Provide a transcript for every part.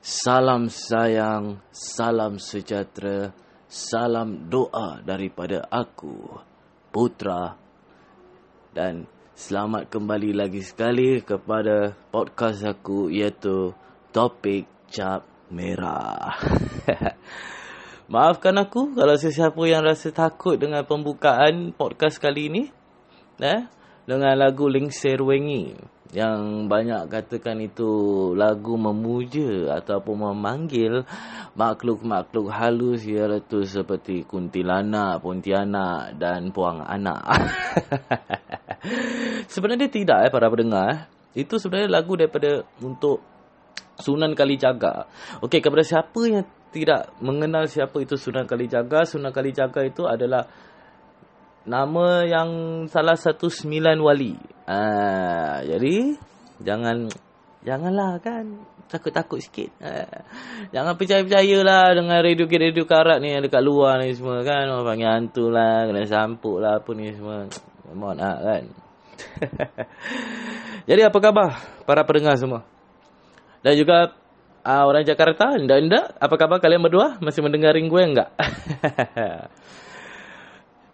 Salam sayang, salam sejahtera, salam doa daripada aku, Putra. Dan selamat kembali lagi sekali kepada podcast aku iaitu Topik Cap Merah. Maafkan aku kalau sesiapa yang rasa takut dengan pembukaan podcast kali ini. Eh? Dengan lagu Lingsir Wengi yang banyak katakan itu lagu memuja ataupun memanggil makhluk-makhluk halus iaitu seperti kuntilanak, pontianak dan puang anak. sebenarnya tidak eh para pendengar. Itu sebenarnya lagu daripada untuk Sunan Kalijaga. Okey kepada siapa yang tidak mengenal siapa itu Sunan Kalijaga, Sunan Kalijaga itu adalah nama yang salah satu sembilan wali. Ah, jadi jangan janganlah kan takut-takut sikit. Ah, jangan percaya-percayalah dengan radio-radio karat ni yang dekat luar ni semua kan. Orang panggil hantu lah, kena sampuk lah apa ni semua. Mohon ah, kan. jadi apa khabar para pendengar semua? Dan juga uh, orang Jakarta, anda-anda, apa khabar kalian berdua? Masih mendengar ring gue enggak?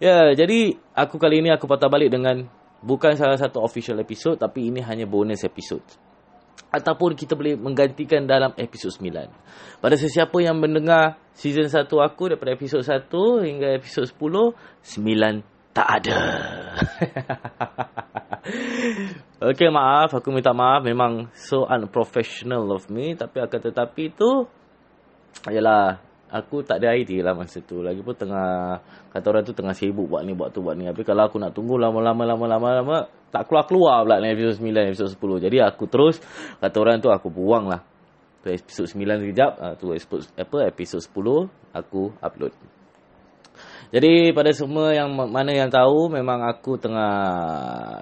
ya, jadi aku kali ini aku patah balik dengan bukan salah satu official episode tapi ini hanya bonus episode. Ataupun kita boleh menggantikan dalam episod 9. Pada sesiapa yang mendengar season 1 aku daripada episod 1 hingga episod 10, 9 tak ada. okay, maaf. Aku minta maaf. Memang so unprofessional of me. Tapi akan tetapi itu, Yalah, aku tak ada idea lah masa tu. Lagi pun tengah, kata orang tu tengah sibuk buat ni, buat tu, buat ni. Tapi kalau aku nak tunggu lama-lama, lama-lama, lama, tak keluar-keluar pula ni episod 9, episod 10. Jadi aku terus, kata orang tu aku buang lah. Tu episod 9 sekejap, uh, tu episod, apa, episod 10, aku upload. Jadi pada semua yang mana yang tahu memang aku tengah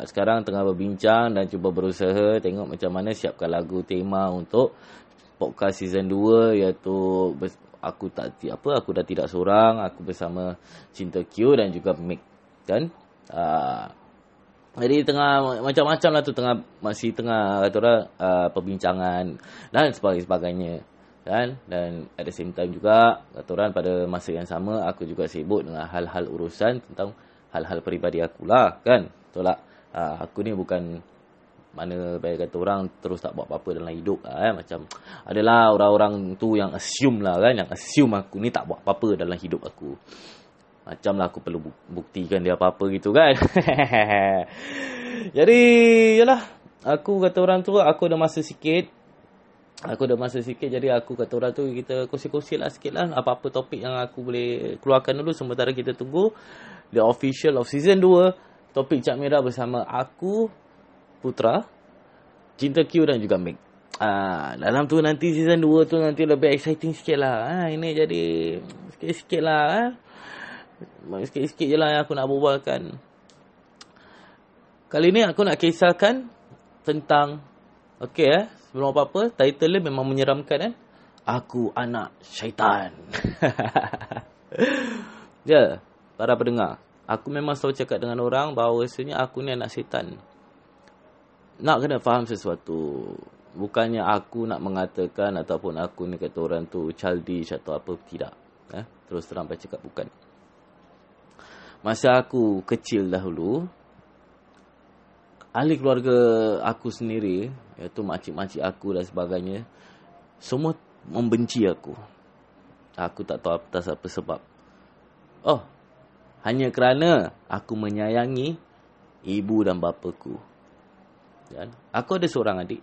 sekarang tengah berbincang dan cuba berusaha tengok macam mana siapkan lagu tema untuk podcast season 2 iaitu aku tak apa aku dah tidak seorang aku bersama Cinta Q dan juga Mick. Kan uh, jadi tengah macam-macam lah tu tengah masih tengah kata orang uh, perbincangan dan sebagainya kan dan at the same time juga kata orang pada masa yang sama aku juga sibuk dengan hal-hal urusan tentang hal-hal peribadi aku lah kan? Betul tak? Uh, aku ni bukan mana baik kata orang terus tak buat apa-apa dalam hidup lah eh. macam adalah orang-orang tu yang assume lah kan yang assume aku ni tak buat apa-apa dalam hidup aku. Macam lah aku perlu buktikan dia apa-apa gitu kan. Jadi yalah aku kata orang tu aku ada masa sikit. Aku ada masa sikit jadi aku kata orang tu kita kongsi-kongsi lah sikit lah. Apa-apa topik yang aku boleh keluarkan dulu sementara kita tunggu the official of season 2 topik Cak Merah bersama aku Putra Cinta Q dan juga Meg Ah, dalam tu nanti season 2 tu nanti lebih exciting sikit lah. Ha, ini jadi sikit-sikit lah. Ha. Sikit-sikit je lah yang aku nak berbualkan. Kali ni aku nak kisahkan tentang, okay eh, sebelum apa-apa, title dia memang menyeramkan eh. Aku anak syaitan. ya, para pendengar. Aku memang selalu cakap dengan orang bahawa rasanya aku ni anak syaitan. Nak kena faham sesuatu. Bukannya aku nak mengatakan ataupun aku ni kata orang tu childish atau apa. Tidak. Eh? Terus terang saya cakap bukan. Masa aku kecil dahulu, ahli keluarga aku sendiri, iaitu makcik-makcik aku dan sebagainya, semua membenci aku. Aku tak tahu atas apa sebab. Oh, hanya kerana aku menyayangi ibu dan bapaku. Dan aku ada seorang adik.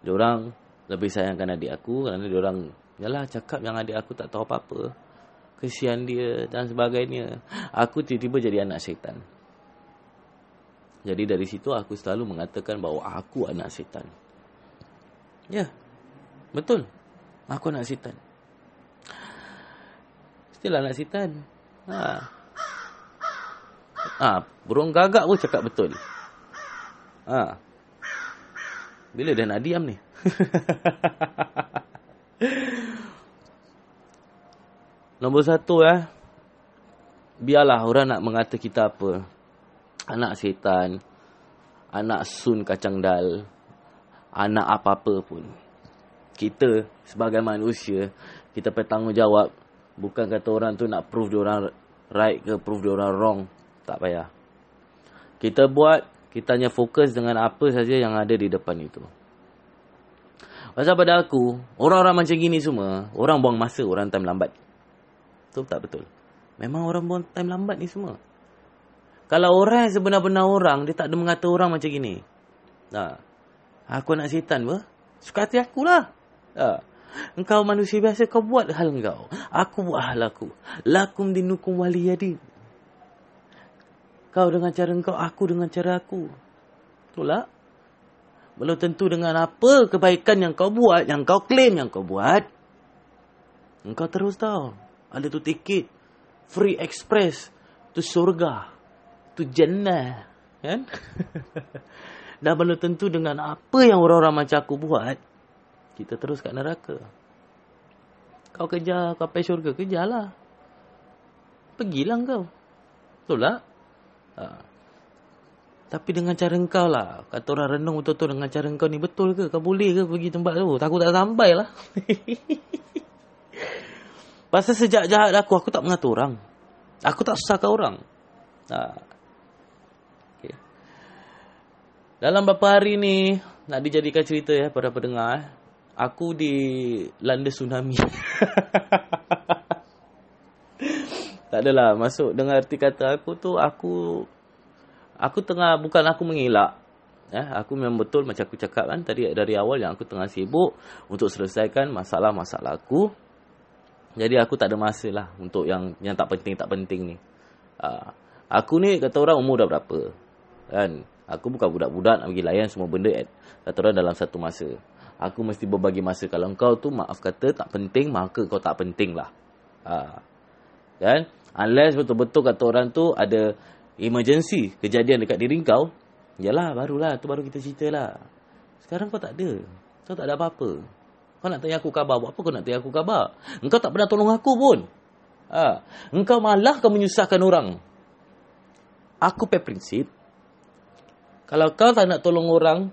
Diorang lebih sayangkan adik aku kerana diorang yalah cakap yang adik aku tak tahu apa-apa. Kesian dia dan sebagainya. Aku tiba-tiba jadi anak syaitan. Jadi dari situ aku selalu mengatakan bahawa aku anak syaitan. Ya. Betul. Aku anak syaitan. Mestilah nak sitan. Ha. Ha, burung gagak pun cakap betul. Ha. Bila dia nak diam ni? Nombor satu eh. Biarlah orang nak mengata kita apa. Anak setan. Anak sun kacang dal. Anak apa-apa pun. Kita sebagai manusia. Kita bertanggungjawab. Bukan kata orang tu nak prove dia orang right ke prove dia orang wrong. Tak payah. Kita buat. Kita hanya fokus dengan apa saja yang ada di depan itu. Pasal pada aku, orang-orang macam gini semua, orang buang masa, orang time lambat. Betul tak betul? Memang orang buang time lambat ni semua. Kalau orang yang sebenar-benar orang, dia tak ada mengata orang macam gini. Ha. Aku nak setan apa? Suka hati akulah. Ha. Engkau manusia biasa, kau buat hal engkau. Aku buat hal aku. Lakum dinukum waliyadin. Kau dengan cara engkau, aku dengan cara aku. Betul tak? Belum tentu dengan apa kebaikan yang kau buat, yang kau claim yang kau buat. Engkau terus tahu. Ada tu tiket. Free express. Tu surga. Tu jannah. Kan? Dan belum tentu dengan apa yang orang-orang macam aku buat. Kita terus kat neraka. Kau kejar kau pergi syurga, kejarlah. Pergilah kau. Betul tak? Ha. Tapi dengan cara engkau lah. Kata orang renung betul-betul dengan cara engkau ni betul ke? Kau boleh ke pergi tempat tu? Takut tak sampai lah. Pasal sejak jahat aku, aku tak mengatur orang. Aku tak susahkan orang. Ha. Okay. Dalam beberapa hari ni, nak dijadikan cerita ya pada pendengar. Aku di landa tsunami. tak adalah. Masuk dengan arti kata aku tu, aku aku tengah bukan aku mengelak ya aku memang betul macam aku cakap kan tadi dari awal yang aku tengah sibuk untuk selesaikan masalah-masalah aku. Jadi aku tak ada masa lah untuk yang yang tak penting tak penting ni. Uh, aku ni kata orang umur dah berapa? Kan? Aku bukan budak-budak nak pergi layan semua benda at, kata orang dalam satu masa. Aku mesti berbagi masa kalau kau tu maaf kata tak penting maka kau tak penting lah uh, kan unless betul-betul kata orang tu ada emergency kejadian dekat diri kau, yalah barulah tu baru kita ceritalah. Sekarang kau tak ada. Kau tak ada apa-apa. Kau nak tanya aku khabar, buat apa kau nak tanya aku khabar? Engkau tak pernah tolong aku pun. Ha. Engkau malah kau menyusahkan orang. Aku pe prinsip. Kalau kau tak nak tolong orang,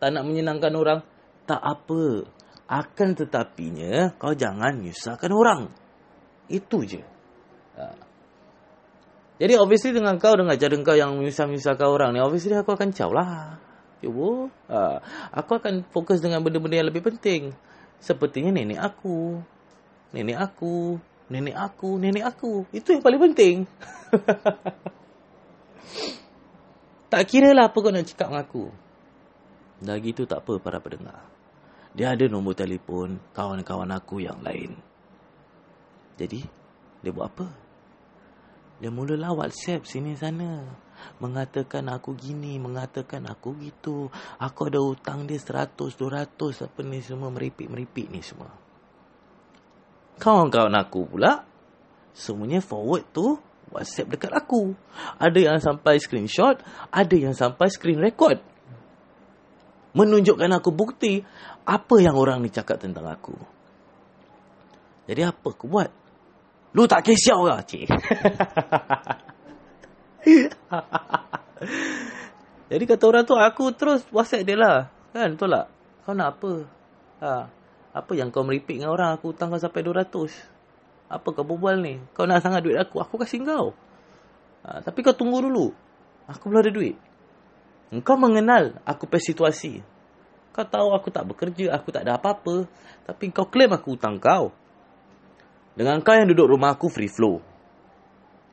tak nak menyenangkan orang, tak apa. Akan tetapinya, kau jangan menyusahkan orang. Itu je. Ha. Jadi obviously dengan kau dengan cara kau yang menyusah-menyusahkan orang ni, obviously aku akan caw lah. Cuba. Ha. Aku akan fokus dengan benda-benda yang lebih penting. Sepertinya nenek aku. Nenek aku. Nenek aku. Nenek aku. Itu yang paling penting. tak kira lah apa kau nak cakap dengan aku. Dah gitu tak apa para pendengar. Dia ada nombor telefon kawan-kawan aku yang lain. Jadi, dia buat apa? Dia mulalah WhatsApp sini sana. Mengatakan aku gini, mengatakan aku gitu. Aku ada hutang dia seratus, dua ratus, apa ni semua meripik-meripik ni semua. Kawan-kawan aku pula, semuanya forward tu WhatsApp dekat aku. Ada yang sampai screenshot, ada yang sampai screen record. Menunjukkan aku bukti apa yang orang ni cakap tentang aku. Jadi apa aku buat? Lu tak kisah ke cik? Jadi kata orang tu aku terus whatsapp dia lah. Kan betul tak? Kau nak apa? Ha. Apa yang kau meripik dengan orang aku hutang kau sampai 200? Apa kau berbual ni? Kau nak sangat duit aku, aku kasih kau. Ha. Tapi kau tunggu dulu. Aku belum ada duit. Kau mengenal aku pe situasi. Kau tahu aku tak bekerja, aku tak ada apa-apa. Tapi kau klaim aku hutang kau. Dengan kau yang duduk rumah aku free flow.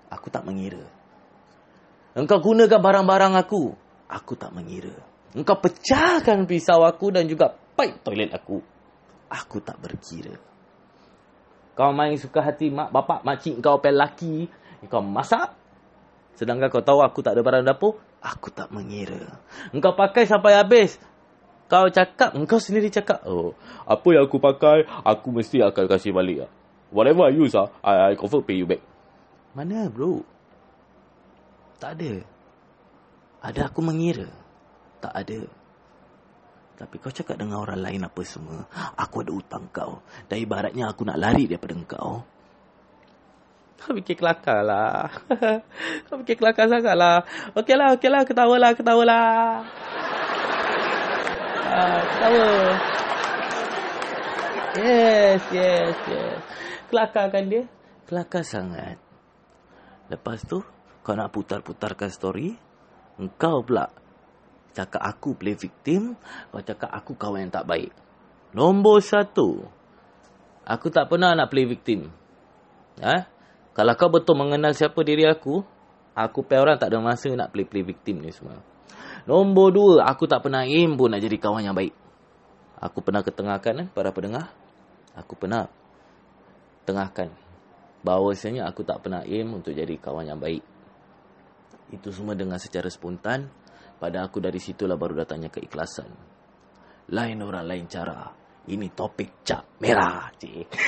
Aku tak mengira. Engkau gunakan barang-barang aku. Aku tak mengira. Engkau pecahkan pisau aku dan juga pipe toilet aku. Aku tak berkira. Kau main suka hati mak bapak makcik kau pel laki. Kau masak. Sedangkan kau tahu aku tak ada barang dapur. Aku tak mengira. Engkau pakai sampai habis. Kau cakap, engkau sendiri cakap. Oh, apa yang aku pakai, aku mesti akan kasih balik. Whatever I use ah, I, I confirm pay you back. Mana bro? Tak ada. Ada aku mengira. Tak ada. Tapi kau cakap dengan orang lain apa semua. Aku ada hutang kau. Dan ibaratnya aku nak lari daripada kau. Kau fikir kelakar lah. kau fikir kelakar sangat lah. Okey lah, okey lah. Ketawa lah, ketawa lah. Ah, ketawa. Yes, yes, yes. Kelakar kan dia? Kelakar sangat. Lepas tu, kau nak putar-putarkan story. Engkau pula cakap aku play victim. Kau cakap aku kawan yang tak baik. Nombor satu. Aku tak pernah nak play victim. Ha? Kalau kau betul mengenal siapa diri aku, aku pay orang tak ada masa nak play-play victim ni semua. Nombor dua, aku tak pernah aim pun nak jadi kawan yang baik. Aku pernah ketengahkan eh, para pendengar. Aku pernah tengahkan. Bahawasanya aku tak pernah aim untuk jadi kawan yang baik. Itu semua dengan secara spontan. Pada aku dari situlah baru datangnya keikhlasan. Lain orang lain cara. Ini topik cap merah. Cik.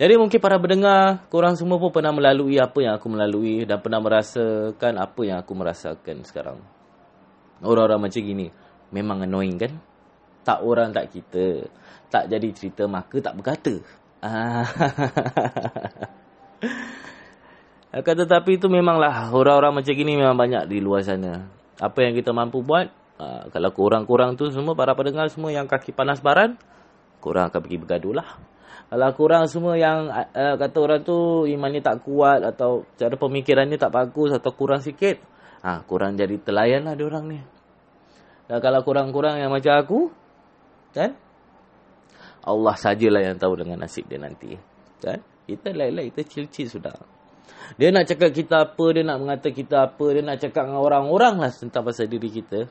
Jadi mungkin para pendengar, korang semua pun pernah melalui apa yang aku melalui dan pernah merasakan apa yang aku merasakan sekarang. Orang-orang macam gini, memang annoying kan? Tak orang tak kita. Tak jadi cerita maka tak berkata. Ah. Akan tetapi itu memanglah orang-orang macam gini memang banyak di luar sana. Apa yang kita mampu buat, uh, kalau korang-korang tu semua, para pendengar semua yang kaki panas baran, korang akan pergi bergaduh lah. Kalau korang semua yang uh, kata orang tu imannya tak kuat atau cara pemikirannya tak bagus atau kurang sikit, ha, korang jadi telayan lah orang ni. Dan kalau korang-korang yang macam aku, kan? Allah sajalah yang tahu dengan nasib dia nanti. Kan? Kita lain-lain, kita chill-chill sudah. Dia nak cakap kita apa, dia nak mengata kita apa, dia nak cakap dengan orang-orang lah tentang pasal diri kita.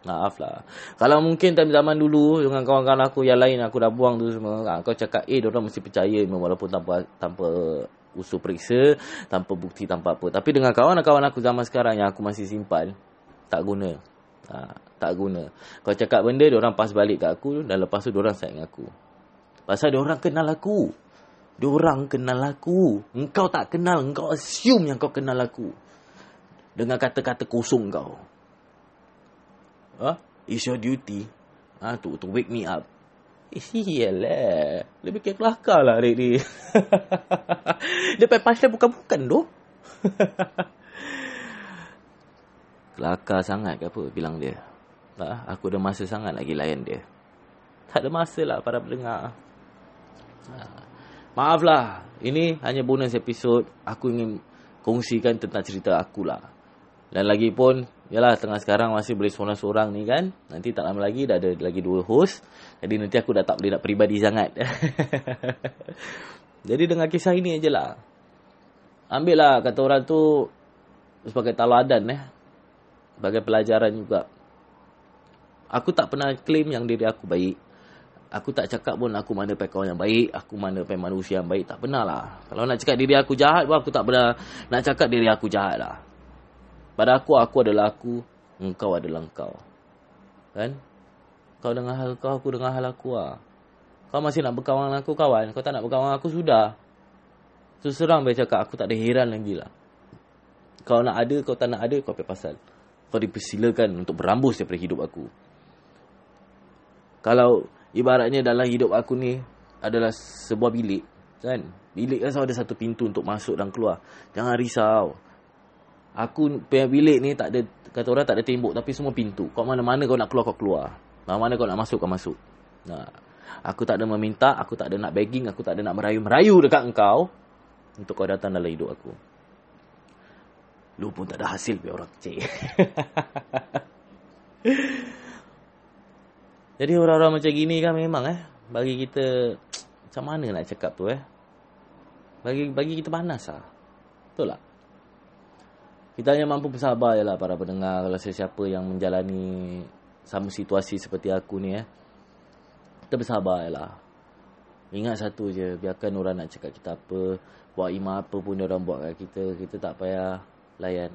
Maaf lah. Kalau mungkin zaman dulu dengan kawan-kawan aku yang lain aku dah buang tu semua. Ha, kau cakap eh orang mesti percaya walaupun tanpa tanpa usul periksa, tanpa bukti, tanpa apa. Tapi dengan kawan-kawan aku zaman sekarang yang aku masih simpan, tak guna. Ha, tak guna. Kau cakap benda, orang pas balik kat aku dan lepas tu orang sayang aku. Pasal orang kenal aku. Orang kenal aku. Engkau tak kenal, engkau assume yang kau kenal aku. Dengan kata-kata kosong kau. Ha? It's your duty. Ha, to, to wake me up. Eh, iyalah. Lebih kira kelakar lah Rik ni. dia pasal bukan-bukan tu. kelakar sangat ke apa bilang dia. Ha? Aku ada masa sangat lagi layan dia. Tak ada masa lah para pendengar. Ha. Maaflah. Ini hanya bonus episod. Aku ingin kongsikan tentang cerita akulah. Dan lagi pun, yalah tengah sekarang masih boleh seorang-seorang ni kan. Nanti tak lama lagi dah ada lagi dua host. Jadi nanti aku dah tak boleh nak peribadi sangat. Jadi dengan kisah ini aje lah. Ambil lah kata orang tu sebagai taladan eh. Sebagai pelajaran juga. Aku tak pernah claim yang diri aku baik. Aku tak cakap pun aku mana pakai kawan yang baik. Aku mana pakai manusia yang baik. Tak pernah lah. Kalau nak cakap diri aku jahat pun aku tak pernah nak cakap diri aku jahat lah. Pada aku, aku adalah aku. Engkau adalah engkau. Kan? Kau dengan hal kau, aku dengan hal aku lah. Kau masih nak berkawan dengan aku, kawan. Kau tak nak berkawan dengan aku, sudah. Terus serang boleh cakap, aku tak ada heran lagi lah. Kau nak ada, kau tak nak ada, kau pergi pasal. Kau dipersilakan untuk berambus daripada hidup aku. Kalau ibaratnya dalam hidup aku ni adalah sebuah bilik. Kan? Bilik kan ada satu pintu untuk masuk dan keluar. Jangan risau. Aku punya bilik ni tak ada kata orang tak ada tembok tapi semua pintu. Kau mana-mana kau nak keluar kau keluar. Mana-mana kau nak masuk kau masuk. Nah, aku tak ada meminta, aku tak ada nak begging, aku tak ada nak merayu-merayu dekat engkau untuk kau datang dalam hidup aku. Lu pun tak ada hasil biar orang kecil. Jadi orang-orang macam gini kan memang eh bagi kita macam mana nak cakap tu eh. Bagi bagi kita panas ah. Betul tak? Kita hanya mampu bersabar je lah para pendengar kalau sesiapa yang menjalani sama situasi seperti aku ni eh. Kita bersabar je lah. Ingat satu je, biarkan orang nak cakap kita apa, buat imam apa pun orang buat kat kita, kita tak payah layan.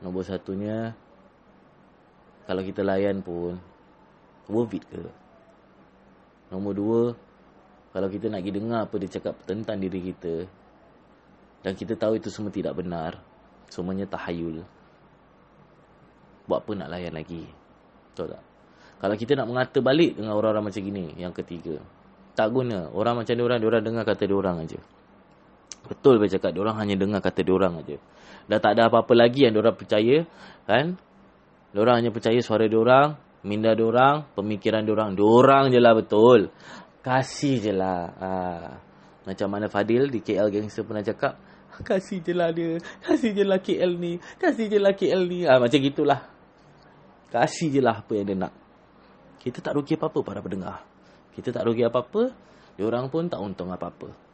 Nombor satunya, kalau kita layan pun, worth it ke? Nombor dua, kalau kita nak pergi dengar apa dia cakap tentang diri kita dan kita tahu itu semua tidak benar, semuanya tahayul. Buat apa nak layan lagi? Betul tak? Kalau kita nak mengata balik dengan orang-orang macam gini, yang ketiga, tak guna. Orang macam dia orang, dia orang dengar kata dia orang aja. Betul dia cakap, dia orang hanya dengar kata dia orang aja. Dah tak ada apa-apa lagi yang dia orang percaya, kan? Dia orang hanya percaya suara dia orang, minda dia orang, pemikiran dia orang. Dia orang je lah betul. Kasih je lah. Ha. Macam mana Fadil di KL Gangster pernah cakap, kasih je lah dia. Kasih je lah KL ni. Kasih je lah KL ni. Ha, macam gitulah. Kasih je lah apa yang dia nak. Kita tak rugi apa-apa para pendengar. Kita tak rugi apa-apa. Diorang pun tak untung apa-apa.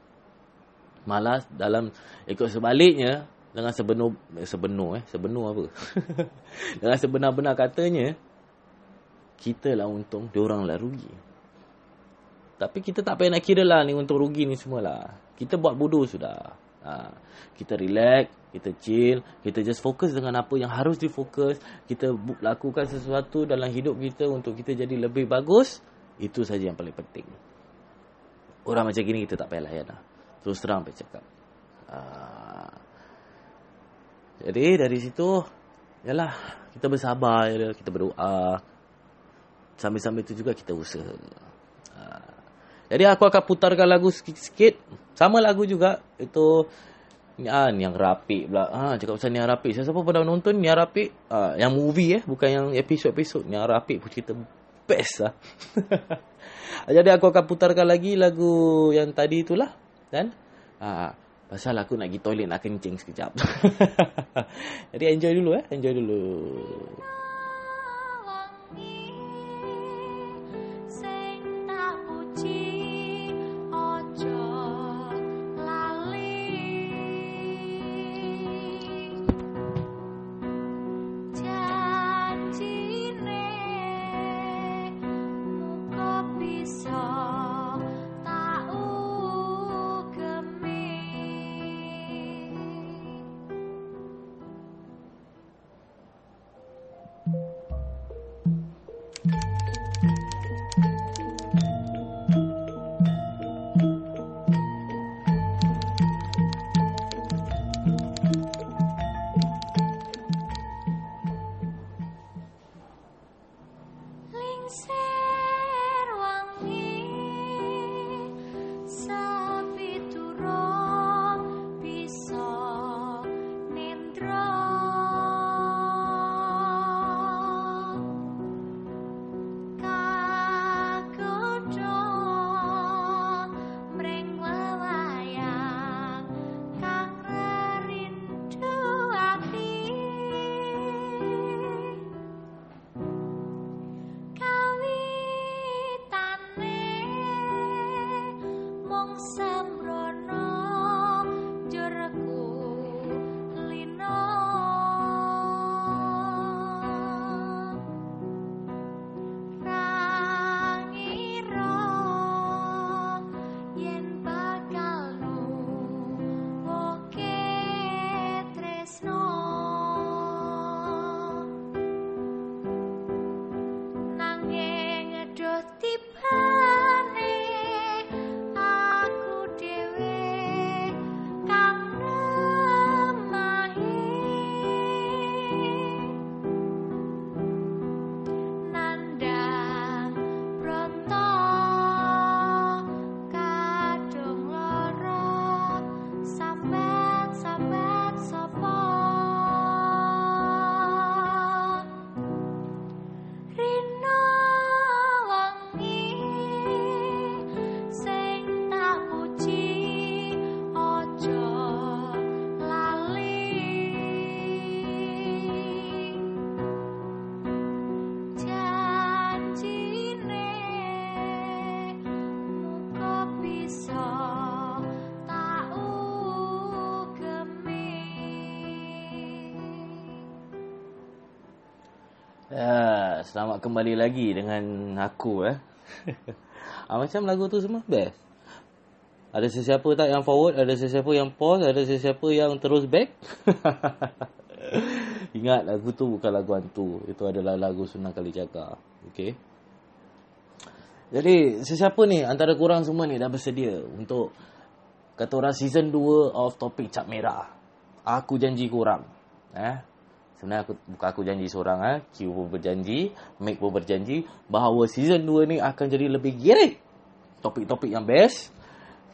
Malas dalam ikut sebaliknya dengan sebenar eh, sebenar eh sebenar apa? dengan sebenar-benar katanya kita lah untung, diorang lah rugi. Tapi kita tak payah nak kira lah ni untung rugi ni semualah. Kita buat bodoh sudah. Ha, kita relax, kita chill, kita just fokus dengan apa yang harus difokus. Kita lakukan sesuatu dalam hidup kita untuk kita jadi lebih bagus. Itu saja yang paling penting. Orang macam gini kita tak payah layan lah. Terus terang saya cakap. Ha. Jadi dari situ, yalah kita bersabar, yalah, kita berdoa. Sambil-sambil itu juga kita usaha. Ha. Jadi aku akan putarkan lagu sikit-sikit. Sama lagu juga. Itu ah, yang rapi pula. Ha, cakap pasal yang rapi. Siapa pernah nonton yang rapi? Ha, yang movie eh. Bukan yang episod-episod. Yang rapi pun cerita best lah. Jadi aku akan putarkan lagi lagu yang tadi itulah. Dan ha, pasal aku nak pergi toilet nak kencing sekejap. Jadi enjoy dulu eh. Enjoy dulu. Selamat kembali lagi dengan aku eh. ah, macam lagu tu semua best. Ada sesiapa tak yang forward, ada sesiapa yang pause, ada sesiapa yang terus back. Ingat lagu tu bukan lagu hantu. Itu adalah lagu Sunan Kalijaga. Okey. Jadi sesiapa ni antara korang semua ni dah bersedia untuk kata orang season 2 of topik Cap Merah. Aku janji korang. Eh? Sebenarnya aku bukan aku janji seorang eh. Q pun berjanji, Make pun berjanji bahawa season 2 ni akan jadi lebih girik. Topik-topik yang best.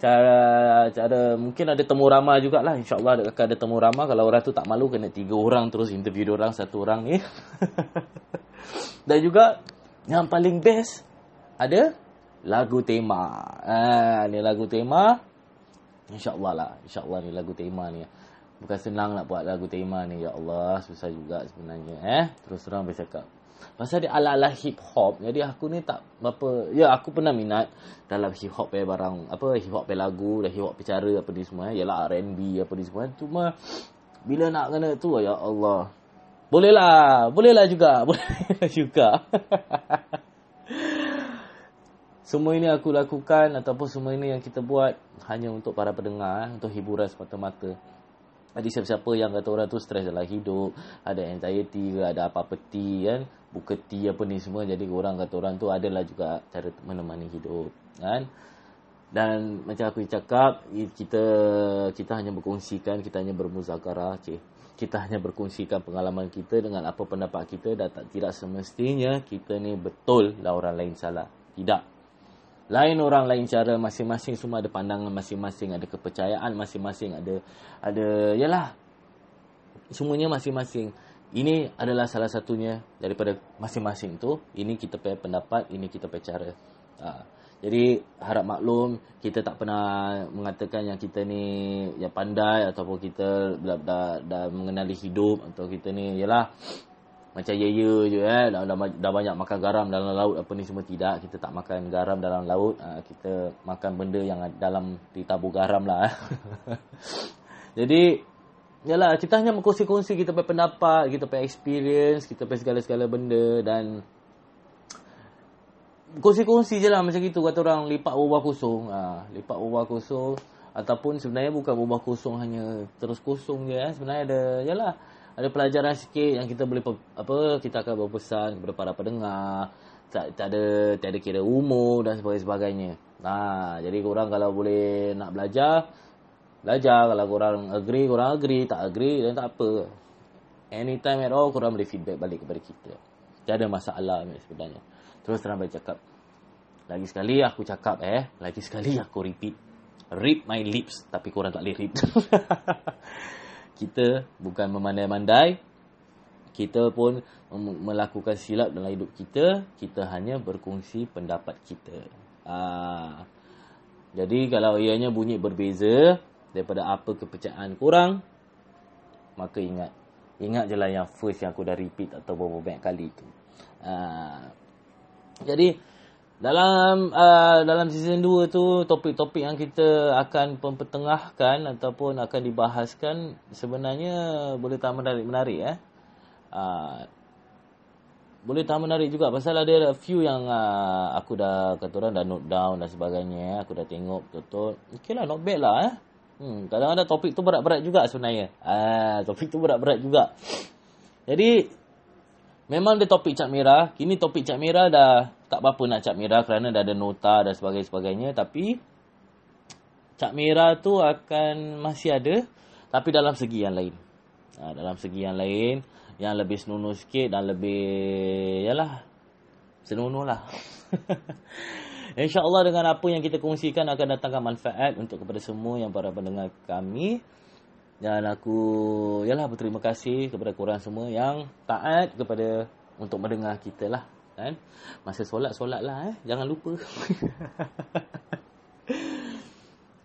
Cara cara mungkin ada temu ramah jugalah. InsyaAllah akan ada temu ramah. Kalau orang tu tak malu kena tiga orang terus interview dua orang satu orang ni. Dan juga yang paling best ada lagu tema. Ah, ni lagu tema. InsyaAllah lah. InsyaAllah ni lagu tema ni. Bukan senang nak buat lagu tema ni. Ya Allah, susah juga sebenarnya. Eh, Terus terang bercakap. Pasal dia ala-ala hip hop. Jadi aku ni tak apa. Ya, aku pernah minat dalam hip hop eh barang. Apa, hip hop eh lagu, dan hip hop cara apa ni semua. Eh. Yalah R&B apa ni semua. Cuma, bila nak kena tu, ya Allah. Boleh lah. Boleh lah juga. Boleh lah juga. Semua ini aku lakukan ataupun semua ini yang kita buat hanya untuk para pendengar, eh, untuk hiburan semata-mata. Jadi siapa-siapa yang kata orang tu stres dalam hidup, ada anxiety ke, ada apa-apa T kan, buka T apa ni semua. Jadi orang kata orang tu adalah juga cara menemani hidup. Kan? Dan macam aku cakap, kita kita hanya berkongsikan, kita hanya bermuzakarah. Cik. Kita hanya berkongsikan pengalaman kita dengan apa pendapat kita dan tak tidak semestinya kita ni betul lah orang lain salah. Tidak. Lain orang lain cara masing-masing semua ada pandangan masing-masing, ada kepercayaan masing-masing, ada ada yalah. Semuanya masing-masing. Ini adalah salah satunya daripada masing-masing tu. Ini kita punya pendapat, ini kita punya cara. Ha. Jadi harap maklum kita tak pernah mengatakan yang kita ni yang pandai ataupun kita dah, dah, dah mengenali hidup atau kita ni yalah macam ya je eh. Dah, dah, dah banyak makan garam dalam laut apa ni semua tidak. Kita tak makan garam dalam laut. Uh, kita makan benda yang dalam ditabur garam lah eh. jadi yalah kita hanya berkongsi-kongsi kita punya pendapat kita punya experience kita punya segala-segala benda dan kongsi-kongsi je lah macam gitu kata orang lipat ubah kosong. Uh, lipat ubah kosong. Ataupun sebenarnya bukan ubah kosong hanya terus kosong je eh. sebenarnya ada yalah ada pelajaran sikit yang kita boleh apa kita akan berpesan kepada para pendengar tak, tak ada tak ada kira umur dan sebagainya. Nah, jadi korang kalau boleh nak belajar belajar kalau korang agree korang agree tak agree dan tak apa. Anytime at all korang boleh feedback balik kepada kita. Tak ada masalah sebenarnya. Terus terang bercakap. Lagi sekali aku cakap eh, lagi sekali aku repeat. Rip my lips tapi korang tak boleh rip. kita bukan memandai-mandai kita pun melakukan silap dalam hidup kita kita hanya berkongsi pendapat kita ha. jadi kalau ianya bunyi berbeza daripada apa kepercayaan kurang maka ingat ingat je lah yang first yang aku dah repeat atau beberapa banyak kali tu ha. jadi dalam uh, dalam season 2 tu topik-topik yang kita akan mempertengahkan ataupun akan dibahaskan sebenarnya boleh tak menarik-menarik eh. Uh, boleh tak menarik juga pasal ada few yang uh, aku dah kata orang dah note down dan sebagainya aku dah tengok betul-betul. Okeylah not bad lah eh? Hmm kadang-kadang topik tu berat-berat juga sebenarnya. Ah uh, topik tu berat-berat juga. Jadi Memang dia topik cat merah. Kini topik cat merah dah tak apa-apa nak cat merah kerana dah ada nota dan sebagainya. Tapi cat merah tu akan masih ada. Tapi dalam segi yang lain. Ha, dalam segi yang lain. Yang lebih senonoh sikit dan lebih... Yalah. Senonoh lah. InsyaAllah dengan apa yang kita kongsikan akan datangkan manfaat untuk kepada semua yang para pendengar kami. Dan aku yalah berterima kasih kepada korang semua yang taat kepada untuk mendengar kita lah kan. Masa solat solat lah eh. Jangan lupa.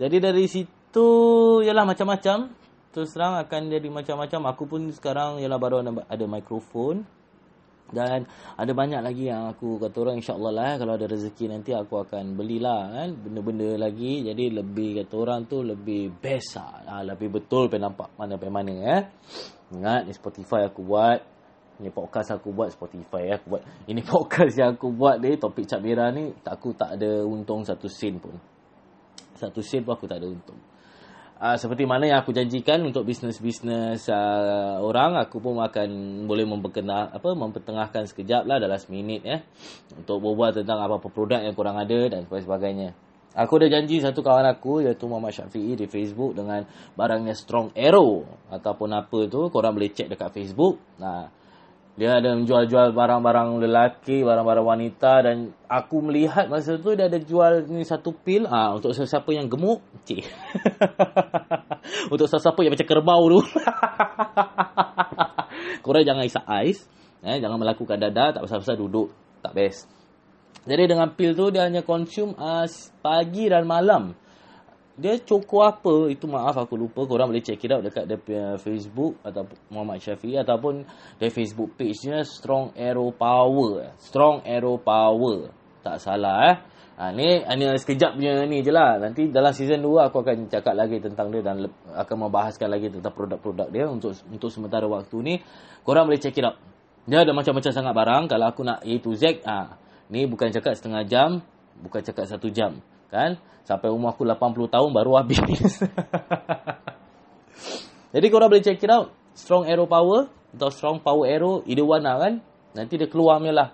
jadi dari situ yalah macam-macam. Terus terang akan jadi macam-macam. Aku pun sekarang yalah baru ada mikrofon. Dan ada banyak lagi yang aku kata orang insyaAllah lah kalau ada rezeki nanti aku akan belilah kan benda-benda lagi. Jadi lebih kata orang tu lebih best lah. Ha, lebih betul pengen nampak mana-mana eh. ingat ni Spotify aku buat. Ni podcast aku buat Spotify eh. aku buat. Ini podcast yang aku buat ni topik cap merah ni aku tak ada untung satu sen pun. Satu sen pun aku tak ada untung uh, seperti mana yang aku janjikan untuk bisnes-bisnes uh, orang aku pun akan boleh memperkenal apa mempertengahkan sekejap lah dalam seminit ya untuk berbual tentang apa-apa produk yang kurang ada dan sebagainya. Aku dah janji satu kawan aku iaitu Muhammad Syafi'i di Facebook dengan barangnya Strong Arrow ataupun apa tu korang boleh check dekat Facebook. Nah, dia ada menjual-jual barang-barang lelaki, barang-barang wanita dan aku melihat masa tu dia ada jual ni satu pil ah untuk sesiapa yang gemuk, cik. untuk sesiapa yang macam kerbau tu. korang jangan isap ais, eh jangan melakukan dada, tak pasal-pasal duduk, tak best. Jadi dengan pil tu dia hanya consume uh, pagi dan malam. Dia cukup apa itu maaf aku lupa korang boleh check it out dekat dia punya Facebook atau Muhammad Syafi'i ataupun dia Facebook page dia Strong Arrow Power. Strong Arrow Power. Tak salah eh. Ha, ni hanya sekejap punya ni je lah. Nanti dalam season 2 aku akan cakap lagi tentang dia dan akan membahaskan lagi tentang produk-produk dia untuk untuk sementara waktu ni. Korang boleh check it out. Dia ada macam-macam sangat barang. Kalau aku nak A to Z, ah, Ni bukan cakap setengah jam, bukan cakap satu jam. Kan? Sampai umur aku 80 tahun baru habis. Jadi korang boleh check it out. Strong Arrow Power atau Strong Power Arrow. Either one lah kan. Nanti dia keluar punya lah.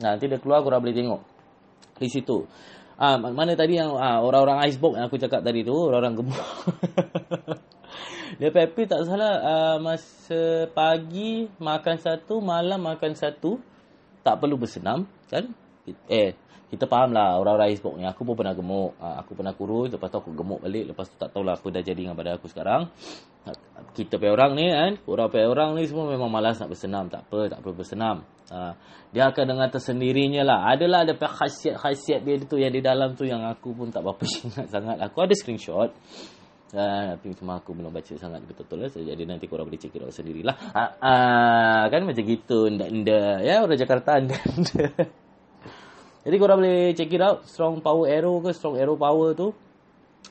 Nanti dia keluar korang boleh tengok. Di situ. Ah, mana tadi yang ah, orang-orang icebox yang aku cakap tadi tu. Orang-orang gemuk. dia PAP tak salah. Ah, masa pagi makan satu, malam makan satu. Tak perlu bersenam. Kan? eh kita faham lah orang-orang Xbox ni. Aku pun pernah gemuk. Ha, aku pernah kurus. Lepas tu aku gemuk balik. Lepas tu tak tahulah apa dah jadi dengan badan aku sekarang. Kita punya orang ni kan. Orang punya orang ni semua memang malas nak bersenam. Tak apa. Tak perlu bersenam. Ha, dia akan dengan tersendirinya lah. Adalah ada khasiat-khasiat dia tu yang di dalam tu yang aku pun tak berapa ingat sangat. Aku ada screenshot. Uh, tapi cuma aku belum baca sangat betul-betul lah. Jadi nanti korang boleh check it out sendirilah. Uh, uh, kan macam gitu. Nda-nda. Ya orang Jakarta. Nda-nda. Jadi korang boleh check it out. Strong Power Arrow ke Strong Arrow Power tu.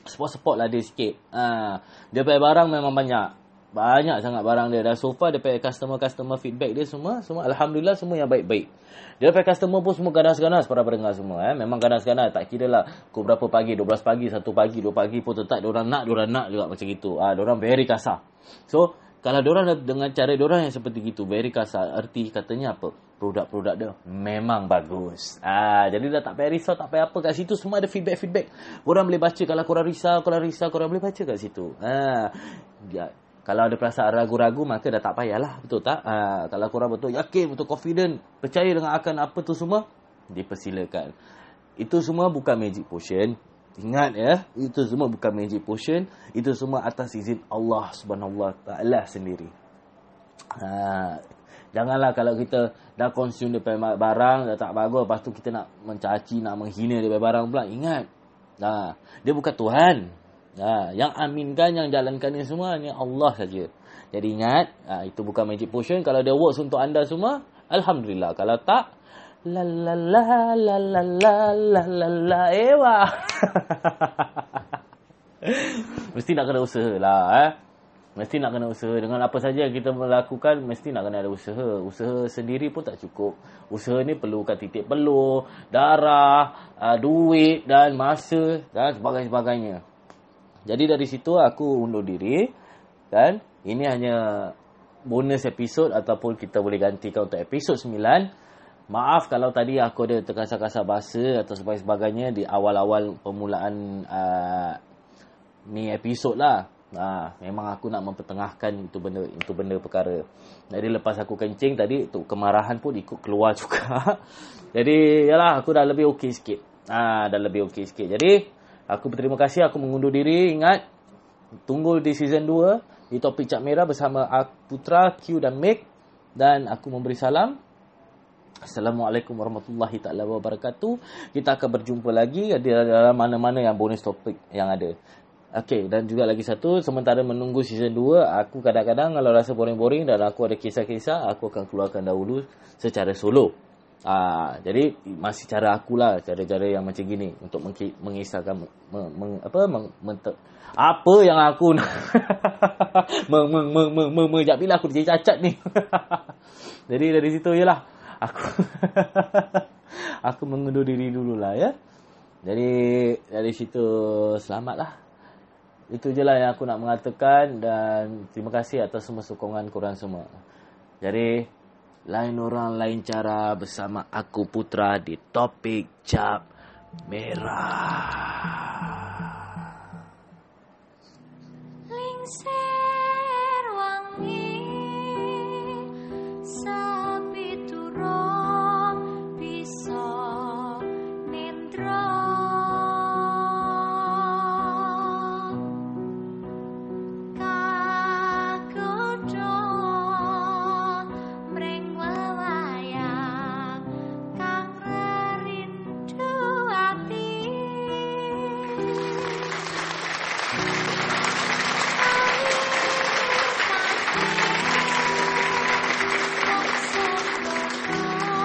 Support-support lah dia sikit. Ha, dia punya barang memang banyak. Banyak sangat barang dia. Dan so far dia punya customer-customer feedback dia semua. semua Alhamdulillah semua yang baik-baik. Dia punya customer pun semua ganas-ganas para pendengar semua. Eh. Memang ganas-ganas. Tak kira lah pukul berapa pagi. 12 pagi, 1 pagi, 2 pagi pun tetap diorang nak. Diorang nak juga macam itu. Ha, diorang very kasar. So kalau diorang dengan cara diorang yang seperti itu. Very kasar. Arti katanya apa? Produk-produk dia memang bagus. Ah, jadi dah tak payah risau, tak payah apa kat situ semua ada feedback-feedback. Korang boleh baca kalau korang risau, korang risau, korang boleh baca kat situ. Ah, ya, kalau ada perasaan ragu-ragu maka dah tak payahlah, betul tak? Ah, kalau korang betul yakin, betul confident, percaya dengan akan apa tu semua, dipersilakan. Itu semua bukan magic potion. Ingat ya, itu semua bukan magic potion, itu semua atas izin Allah Taala sendiri. Ha, Janganlah kalau kita dah consume dia barang, dah tak bagus, lepas tu kita nak mencaci, nak menghina dia barang pula. Ingat, nah, dia bukan Tuhan. Nah, yang aminkan, yang jalankan ni semua, ni Allah saja. Jadi ingat, nah, itu bukan magic potion. Kalau dia works untuk anda semua, Alhamdulillah. Kalau tak, la la la la la la la la la ewa. Mesti nak kena usaha lah eh. Mesti nak kena usaha. Dengan apa saja yang kita melakukan, mesti nak kena ada usaha. Usaha sendiri pun tak cukup. Usaha ni perlukan titik peluh, darah, uh, duit dan masa dan sebagainya. Jadi dari situ aku undur diri. Dan ini hanya bonus episod ataupun kita boleh gantikan untuk episod 9. Maaf kalau tadi aku ada terkasar-kasar bahasa atau sebagainya di awal-awal permulaan uh, ni episod lah. Ha, memang aku nak mempertengahkan itu benda itu benda perkara. Jadi lepas aku kencing tadi tu kemarahan pun ikut keluar juga. Jadi yalah aku dah lebih okey sikit. Ha, dah lebih okey sikit. Jadi aku berterima kasih aku mengundur diri. Ingat tunggu di season 2 di topik Cak Merah bersama Putra, Q dan Meg dan aku memberi salam. Assalamualaikum warahmatullahi taala wabarakatuh. Kita akan berjumpa lagi dalam mana-mana yang bonus topik yang ada. Okey, dan juga lagi satu, sementara menunggu season 2, aku kadang-kadang kalau rasa boring-boring dan aku ada kisah-kisah, aku akan keluarkan dahulu secara solo. Ah, jadi masih cara akulah, cara-cara yang macam gini untuk mengisahkan meng, meng, apa meng, mente, apa yang aku nak meng meng meng meng meng meng bila aku jadi cacat ni. jadi dari situ jelah aku aku mengundur diri dululah ya. Jadi dari situ selamatlah itu je lah yang aku nak mengatakan dan terima kasih atas semua sokongan korang semua. Jadi, lain orang, lain cara bersama aku Putra di topik Cap Merah. Lingsir